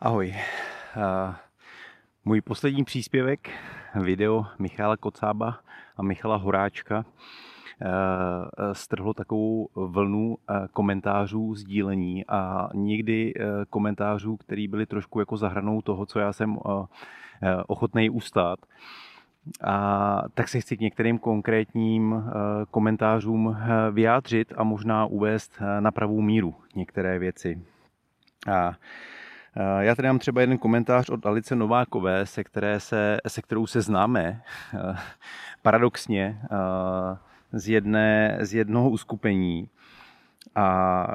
Ahoj. Uh, můj poslední příspěvek, video Michala Kocába a Michala Horáčka, uh, strhlo takovou vlnu uh, komentářů, sdílení a někdy komentářů, které byly trošku jako zahranou toho, co já jsem ochotný ustát. A tak se chci k některým konkrétním komentářům vyjádřit a možná uvést na pravou míru některé věci. A já tady mám třeba jeden komentář od Alice Novákové, se, které se, se kterou se známe eh, paradoxně eh, z, jedné, z jednoho uskupení. A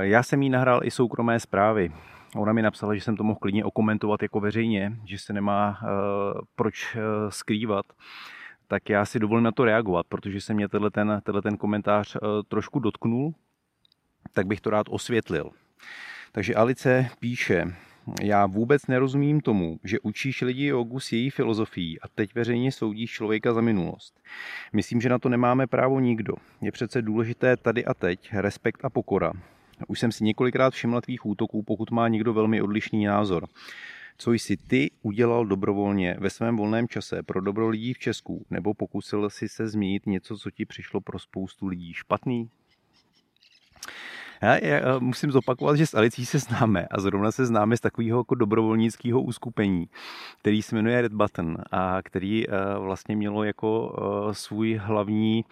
já jsem jí nahrál i soukromé zprávy. Ona mi napsala, že jsem to mohl klidně okomentovat jako veřejně, že se nemá proč skrývat. Tak já si dovolím na to reagovat, protože se mě tenhle ten, tenhle ten komentář trošku dotknul, tak bych to rád osvětlil. Takže Alice píše, já vůbec nerozumím tomu, že učíš lidi jogu s její filozofií a teď veřejně soudíš člověka za minulost. Myslím, že na to nemáme právo nikdo. Je přece důležité tady a teď respekt a pokora. Už jsem si několikrát všiml tvých útoků, pokud má někdo velmi odlišný názor. Co jsi ty udělal dobrovolně ve svém volném čase pro dobro lidí v Česku, nebo pokusil jsi se změnit něco, co ti přišlo pro spoustu lidí špatný? Já, já eh, musím zopakovat, že s Alicí se známe a zrovna se známe z takového jako dobrovolnického uskupení, který se jmenuje Red Button a který uh, vlastně mělo jako uh, svůj hlavní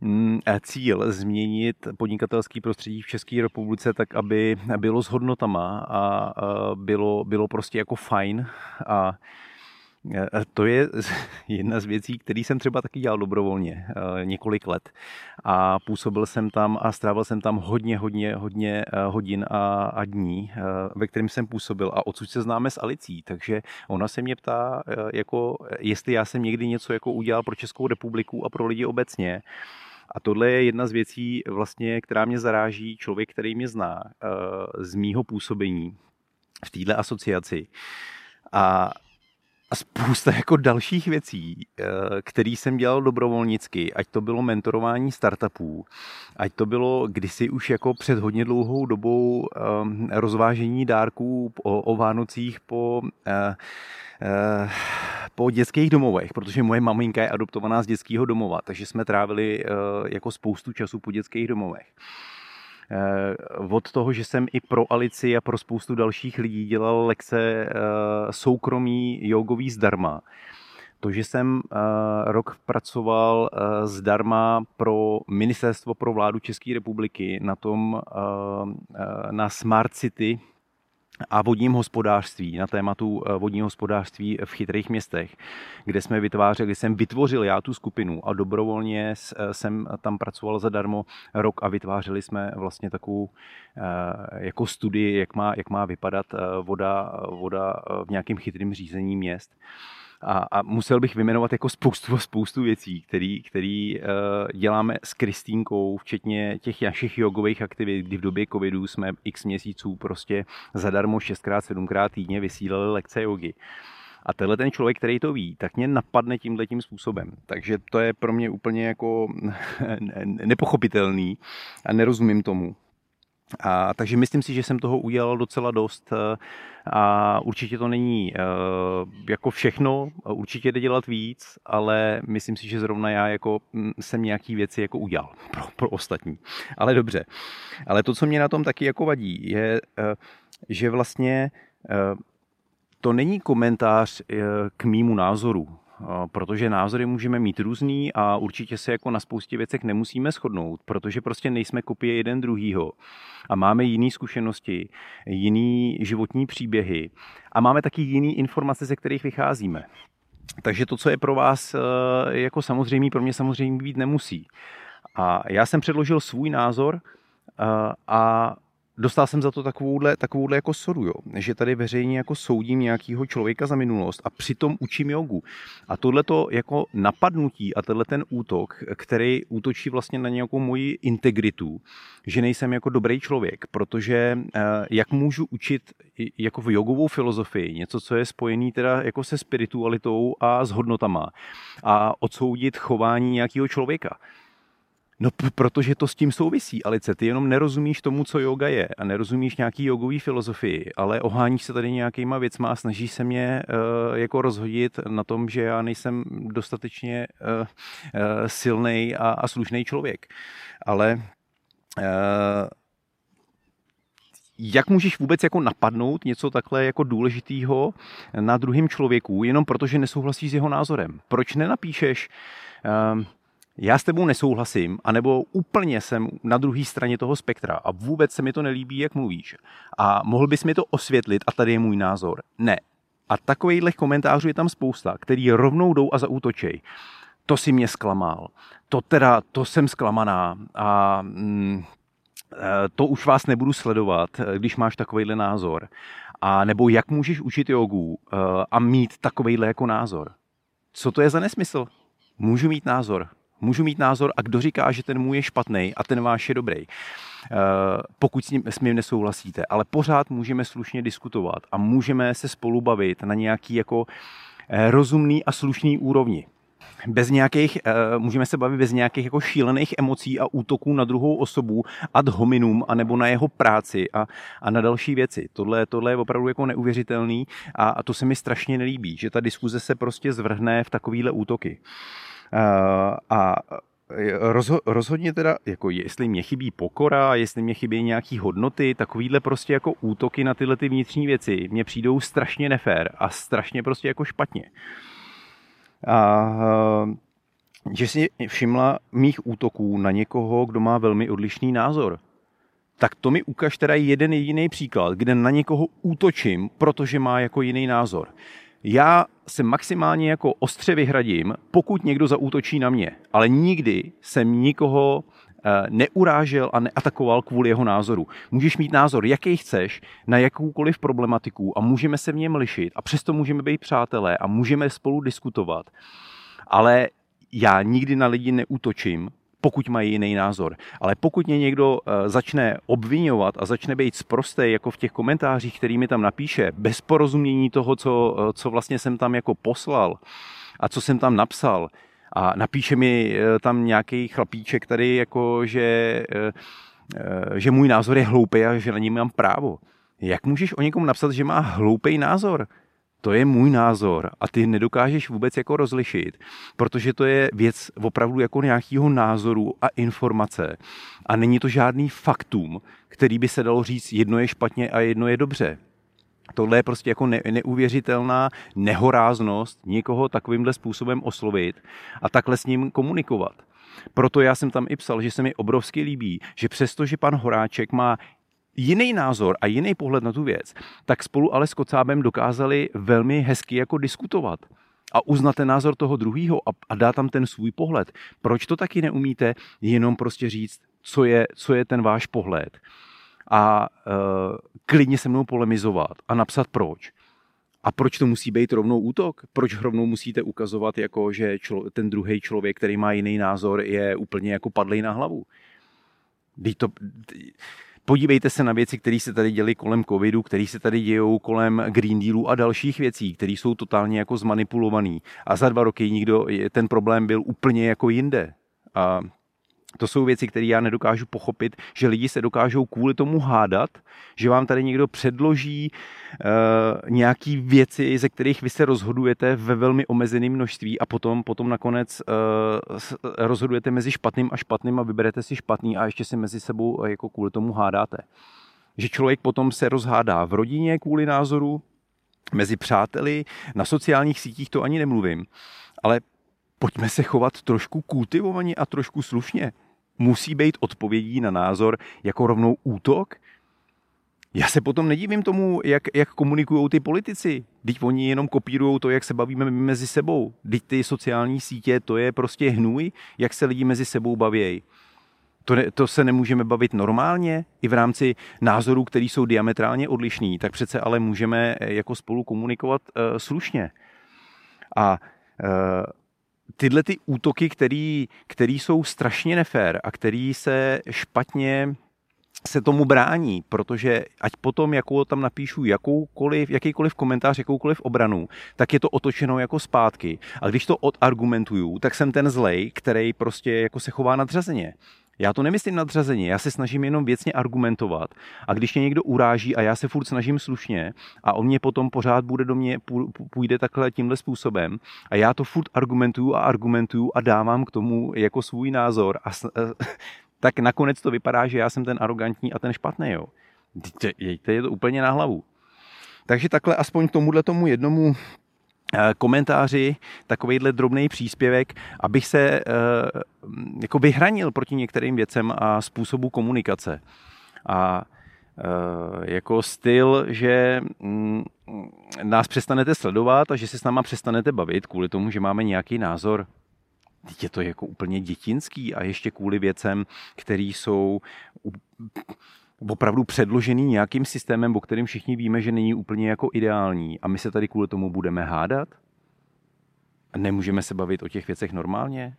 mm, cíl změnit podnikatelský prostředí v České republice tak, aby bylo s hodnotama a bylo, bylo prostě jako fajn a Eh, to je jedna z věcí, které jsem třeba taky dělal dobrovolně eh, několik let. A působil jsem tam a strávil jsem tam hodně, hodně, hodně eh, hodin a, a dní, ve kterým jsem působil. A odsud se známe s Alicí, takže ona se mě ptá, jako, jestli já jsem někdy něco jako udělal pro Českou republiku a pro lidi obecně. A tohle je jedna z věcí, vlastně, která mě zaráží člověk, který mě zná z mýho působení v této asociaci. A a spousta jako dalších věcí, eh, který jsem dělal dobrovolnicky, ať to bylo mentorování startupů, ať to bylo kdysi už jako před hodně dlouhou dobou ehm, rozvážení dárků o, o Vánocích po eh, eh, po dětských domovech, protože moje maminka je adoptovaná z dětského domova, takže jsme trávili jako spoustu času po dětských domovech. Eh, od toho, že jsem i pro Alici a pro spoustu dalších lidí dělal lekce eh, soukromí jogový zdarma. To, že jsem eh, rok pracoval zdarma pro Ministerstvo pro vládu České republiky na tom na Smart City a vodním hospodářství, na tématu eh, vodního hospodářství v chytrých městech, kde jsme vytvářeli, jsem vytvořil já tu skupinu a dobrovolně eh, jsem tam pracoval zadarmo rok a vytvářeli jsme vlastně takovou eh, jako studii, jak má, jak má vypadat voda, voda v nějakém chytrém řízení měst. A, a musel bych vyjmenovat jako spoustu spoustu věcí, který, který uh, děláme s Kristýnkou, včetně těch našich jogových aktivit, kdy v době covidu jsme x měsíců prostě zadarmo 6x, 7x týdně vysílali lekce jogy. A tenhle ten člověk, který to ví, tak mě napadne tímhle tím způsobem. Takže to je pro mě úplně jako nepochopitelný a nerozumím tomu. A, takže myslím si, že jsem toho udělal docela dost eh, a určitě to není uh, jako všechno, určitě jde dělat víc, ale myslím si, že zrovna já jako mm, jsem nějaký věci jako udělal pro, pro ostatní. Ale dobře. Ale to, co mě na tom taky jako vadí, je, uh, že vlastně to není komentář k mýmu názoru protože názory můžeme mít různý a určitě se jako na spoustě věcech nemusíme shodnout, protože prostě nejsme kopie jeden druhýho a máme jiné zkušenosti, jiný životní příběhy a máme taky jiný informace, ze kterých vycházíme. Takže to, co je pro vás e, jako samozřejmý, pro mě samozřejmě být nemusí. A já jsem předložil svůj názor e, a dostal jsem za to takovouhle, takovouhle jako sodu, jo. že tady veřejně jako soudím nějakého člověka za minulost a přitom učím jogu. A tohle to jako napadnutí a tenhle ten útok, který útočí vlastně na nějakou moji integritu, že nejsem jako dobrý člověk, protože eh, jak můžu učit jako v jogovou filozofii, něco, co je spojený teda jako se spiritualitou a s hodnotama a odsoudit chování nějakého člověka No, p- protože to s tím souvisí, Alice. Ty jenom nerozumíš tomu, co yoga je a nerozumíš nějaký jogový filozofii, ale oháníš se tady nějakýma věcma a snažíš se mě uh, jako rozhodit na tom, že já nejsem dostatečně uh, uh, silný a, a slušný člověk. Ale uh, jak můžeš vůbec jako napadnout něco takhle jako důležitého na druhém člověku, jenom protože nesouhlasíš s jeho názorem? Proč nenapíšeš, uh, já s tebou nesouhlasím, anebo úplně jsem na druhé straně toho spektra a vůbec se mi to nelíbí, jak mluvíš. A mohl bys mi to osvětlit a tady je můj názor. Ne. A takovýchhle komentářů je tam spousta, který rovnou jdou a zaútočej. To si mě zklamal. To teda, to jsem zklamaná. A mm, e, to už vás nebudu sledovat, když máš takovýhle názor. A nebo jak můžeš učit jogu e, a mít takovýhle jako názor. Co to je za nesmysl? Můžu mít názor. Můžu mít názor a kdo říká, že ten můj je špatný a ten váš je dobrý. Eh, pokud s ním, s ním nesouhlasíte. Ale pořád můžeme slušně diskutovat a můžeme se spolu bavit na nějaký jako eh, rozumný a slušný úrovni. Bez nějakých, eh, můžeme se bavit bez nějakých jako šílených emocí a útoků na druhou osobu ad hominum, anebo na jeho práci a, a na další věci. Tohle, tohle je opravdu jako neuvěřitelný a, a to se mi strašně nelíbí, že ta diskuze se prostě zvrhne v takovýhle útoky. A rozho, rozhodně teda, jako jestli mě chybí pokora, jestli mě chybí nějaký hodnoty, takovýhle prostě jako útoky na tyhle ty vnitřní věci mě přijdou strašně nefér a strašně prostě jako špatně. A že si všimla mých útoků na někoho, kdo má velmi odlišný názor. Tak to mi ukaž teda jeden jediný příklad, kde na někoho útočím, protože má jako jiný názor já se maximálně jako ostře vyhradím, pokud někdo zaútočí na mě, ale nikdy jsem nikoho eh, neurážel a neatakoval kvůli jeho názoru. Můžeš mít názor, jaký chceš, na jakoukoliv problematiku a můžeme se v něm lišit a přesto můžeme být přátelé a můžeme spolu diskutovat. Ale já nikdy na lidi neútočím, pokud mají jiný názor. Ale pokud mě někdo eh, začne obvinovat a začne být zprostý, jako v těch komentářích, který mi tam napíše, bez porozumění toho, co, eh, co vlastně jsem tam jako poslal a co jsem tam napsal, a napíše mi eh, tam nějaký chlapíček tady, jako že, že můj názor je hloupý a že na něj mám právo. Jak můžeš o někom napsat, že má hloupý názor? To je můj názor a ty nedokážeš vůbec jako rozlišit, protože to je věc opravdu jako nějakého názoru a informace a není to žádný faktum, který by se dalo říct, jedno je špatně a jedno je dobře. Tohle je prostě jako ne, neuvěřitelná nehoráznost někoho takovýmhle způsobem oslovit a takhle s ním komunikovat. Proto já jsem tam i psal, že se mi obrovsky líbí, že přesto, že pan Horáček má jiný názor a jiný pohled na tu věc, tak spolu ale s Kocábem dokázali velmi hezky jako diskutovat a uznat ten názor toho druhého a, a dát tam ten svůj pohled. Proč to taky neumíte jenom prostě říct, co je, co je ten váš pohled a uh, klidně se mnou polemizovat a napsat proč. A proč to musí být rovnou útok? Proč rovnou musíte ukazovat, jako, že člo, ten druhý člověk, který má jiný názor, je úplně jako padlej na hlavu? Teď to, Podívejte se na věci, které se tady děly kolem covidu, které se tady dějou kolem Green Dealu a dalších věcí, které jsou totálně jako zmanipulované. A za dva roky nikdo, ten problém byl úplně jako jinde. A to jsou věci, které já nedokážu pochopit, že lidi se dokážou kvůli tomu hádat, že vám tady někdo předloží uh, nějaký věci, ze kterých vy se rozhodujete ve velmi omezeném množství a potom, potom nakonec uh, rozhodujete mezi špatným a špatným a vyberete si špatný a ještě si mezi sebou jako kvůli tomu hádáte. Že člověk potom se rozhádá v rodině kvůli názoru, mezi přáteli, na sociálních sítích to ani nemluvím, ale pojďme se chovat trošku kultivovaně a trošku slušně. Musí být odpovědí na názor jako rovnou útok? Já se potom nedivím tomu, jak, jak komunikují ty politici. Teď oni jenom kopírují to, jak se bavíme mezi sebou. Teď ty sociální sítě, to je prostě hnůj, jak se lidi mezi sebou bavějí. To, ne, to se nemůžeme bavit normálně i v rámci názorů, které jsou diametrálně odlišný, tak přece ale můžeme jako spolu komunikovat uh, slušně. A uh, tyhle ty útoky, který, který jsou strašně nefér a který se špatně se tomu brání, protože ať potom, jakou tam napíšu jakoukoliv, jakýkoliv komentář, jakoukoliv obranu, tak je to otočeno jako zpátky. A když to odargumentuju, tak jsem ten zlej, který prostě jako se chová nadřazeně. Já to nemyslím nadřazeně, já se snažím jenom věcně argumentovat. A když mě někdo uráží a já se furt snažím slušně a on mě potom pořád bude do mě, půjde takhle tímhle způsobem a já to furt argumentuju a argumentuju a dávám k tomu jako svůj názor a tak nakonec to vypadá, že já jsem ten arrogantní a ten špatný. Jo. Jejte, je to úplně na hlavu. Takže takhle aspoň k tomuhle tomu jednomu eh, komentáři, takovýhle drobný příspěvek, abych se eh, jako vyhranil proti některým věcem a způsobu komunikace. A eh, jako styl, že mm, nás přestanete sledovat a že se s náma přestanete bavit kvůli tomu, že máme nějaký názor, Teď je to jako úplně dětinský a ještě kvůli věcem, které jsou opravdu předložený nějakým systémem, o kterým všichni víme, že není úplně jako ideální a my se tady kvůli tomu budeme hádat? A nemůžeme se bavit o těch věcech normálně?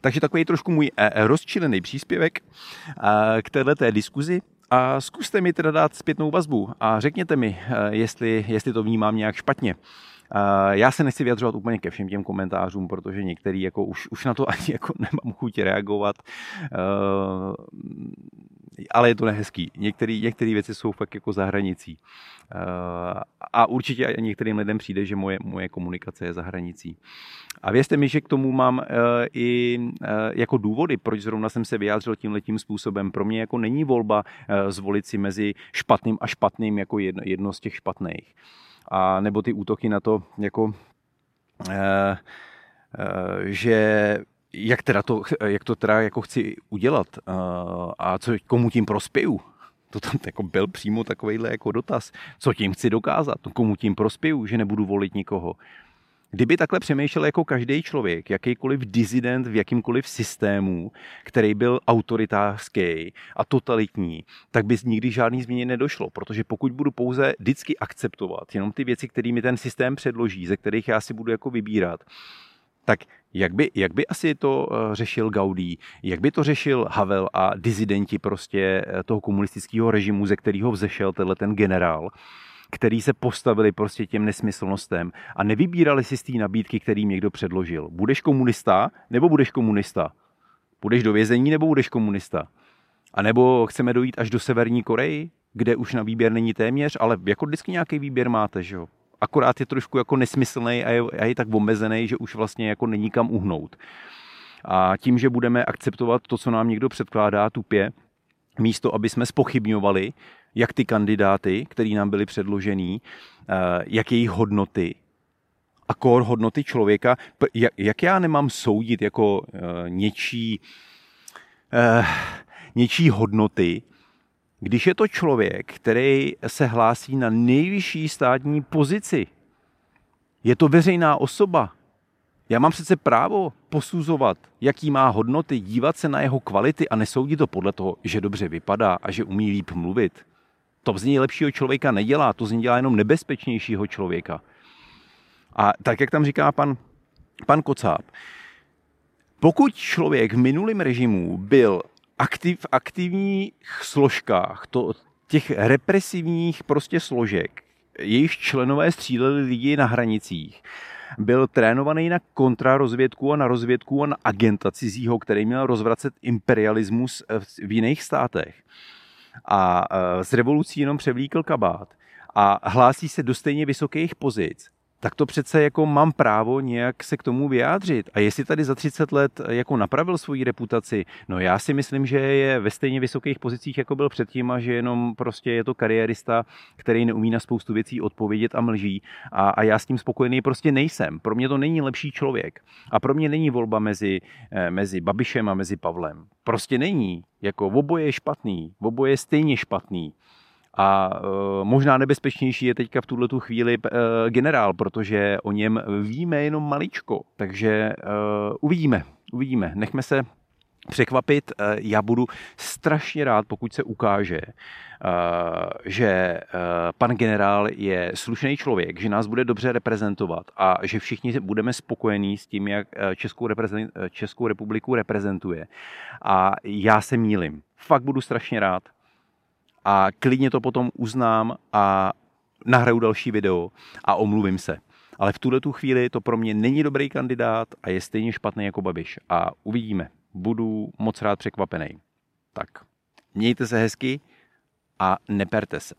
Takže takový trošku můj eh, eh, rozčilený příspěvek eh, k této diskuzi. A zkuste mi teda dát zpětnou vazbu a řekněte mi, jestli, jestli to vnímám nějak špatně. Já se nechci vyjadřovat úplně ke všem těm komentářům, protože některý jako už, už na to ani jako nemám chuť reagovat, ale je to nehezký. Některé věci jsou fakt jako za hranicí. A určitě některým lidem přijde, že moje, moje komunikace je za hranicí. A věřte mi, že k tomu mám i jako důvody, proč zrovna jsem se vyjádřil tímhle tím způsobem. Pro mě jako není volba zvolit si mezi špatným a špatným jako jedno, jedno z těch špatných a nebo ty útoky na to, jako, eh, eh, že jak, teda to, jak to teda jako chci udělat eh, a co, komu tím prospěju. To tam jako byl přímo takovýhle jako dotaz. Co tím chci dokázat? Komu tím prospěju, že nebudu volit nikoho? Kdyby takhle přemýšlel jako každý člověk, jakýkoliv dizident v jakýmkoliv systému, který byl autoritářský a totalitní, tak by nikdy žádný změně nedošlo, protože pokud budu pouze vždycky akceptovat jenom ty věci, které mi ten systém předloží, ze kterých já si budu jako vybírat, tak jak by, jak by asi to eh, řešil Gaudí, jak by to řešil Havel a dizidenti prostě eh, toho komunistického režimu, ze kterého vzešel tenhle ten generál, který se postavili prostě těm nesmyslnostem a nevybírali si z té nabídky, který jim někdo předložil. Budeš komunista nebo budeš komunista? Budeš do vězení nebo budeš komunista? A nebo chceme dojít až do Severní Koreji, kde už na výběr není téměř, ale jako vždycky nějaký výběr máte, že jo? Akorát je trošku jako nesmyslný a je, a je tak omezený, že už vlastně jako není kam uhnout. A tím, že budeme akceptovat to, co nám někdo předkládá tupě, místo, aby jsme spochybňovali jak ty kandidáty, který nám byly předložený, eh, jak jejich hodnoty a kor hodnoty člověka, jak já nemám soudit jako eh, něčí, eh, něčí hodnoty, když je to člověk, který se hlásí na nejvyšší státní pozici. Je to veřejná osoba. Já mám přece právo posuzovat, jaký má hodnoty, dívat se na jeho kvality a nesoudit to podle toho, že dobře vypadá a že umí líp mluvit. To z něj lepšího člověka nedělá, to z něj dělá jenom nebezpečnějšího člověka. A tak, jak tam říká pan, pan Kocáb, pokud člověk v minulém režimu byl aktiv, aktivních složkách to, těch represivních prostě složek, jejich členové stříleli lidi na hranicích, byl trénovaný na kontrarozvědku a na rozvědku a na agenta cizího, který měl rozvracet imperialismus v jiných státech. A z e, revolucí jenom převlíkl kabát. A hlásí se do stejně vysokých pozic, tak to přece jako mám právo nějak se k tomu vyjádřit. A jestli tady za 30 let jako napravil svoji reputaci, no já si myslím, že je ve stejně vysokých pozicích, jako byl předtím a že jenom prostě je to kariérista, který neumí na spoustu věcí odpovědět a mlží a, a já s tím spokojený prostě nejsem. Pro mě to není lepší člověk. A pro mě není volba mezi, eh, mezi Babišem a mezi Pavlem. Prostě není. Jako oboje je špatný, oboje je stejně špatný. A e, možná nebezpečnější je teďka v tuhle tu chvíli e, generál, protože o něm víme jenom maličko. Takže e, uvidíme, uvidíme. Nechme se překvapit. Já budu strašně rád, pokud se ukáže, že pan generál je slušný člověk, že nás bude dobře reprezentovat a že všichni budeme spokojení s tím, jak Českou, Českou republiku reprezentuje. A já se mílim. Fakt budu strašně rád. A klidně to potom uznám a nahraju další video a omluvím se. Ale v tuhle tu chvíli to pro mě není dobrý kandidát a je stejně špatný jako Babiš. A uvidíme budu moc rád překvapený. Tak, mějte se hezky a neperte se.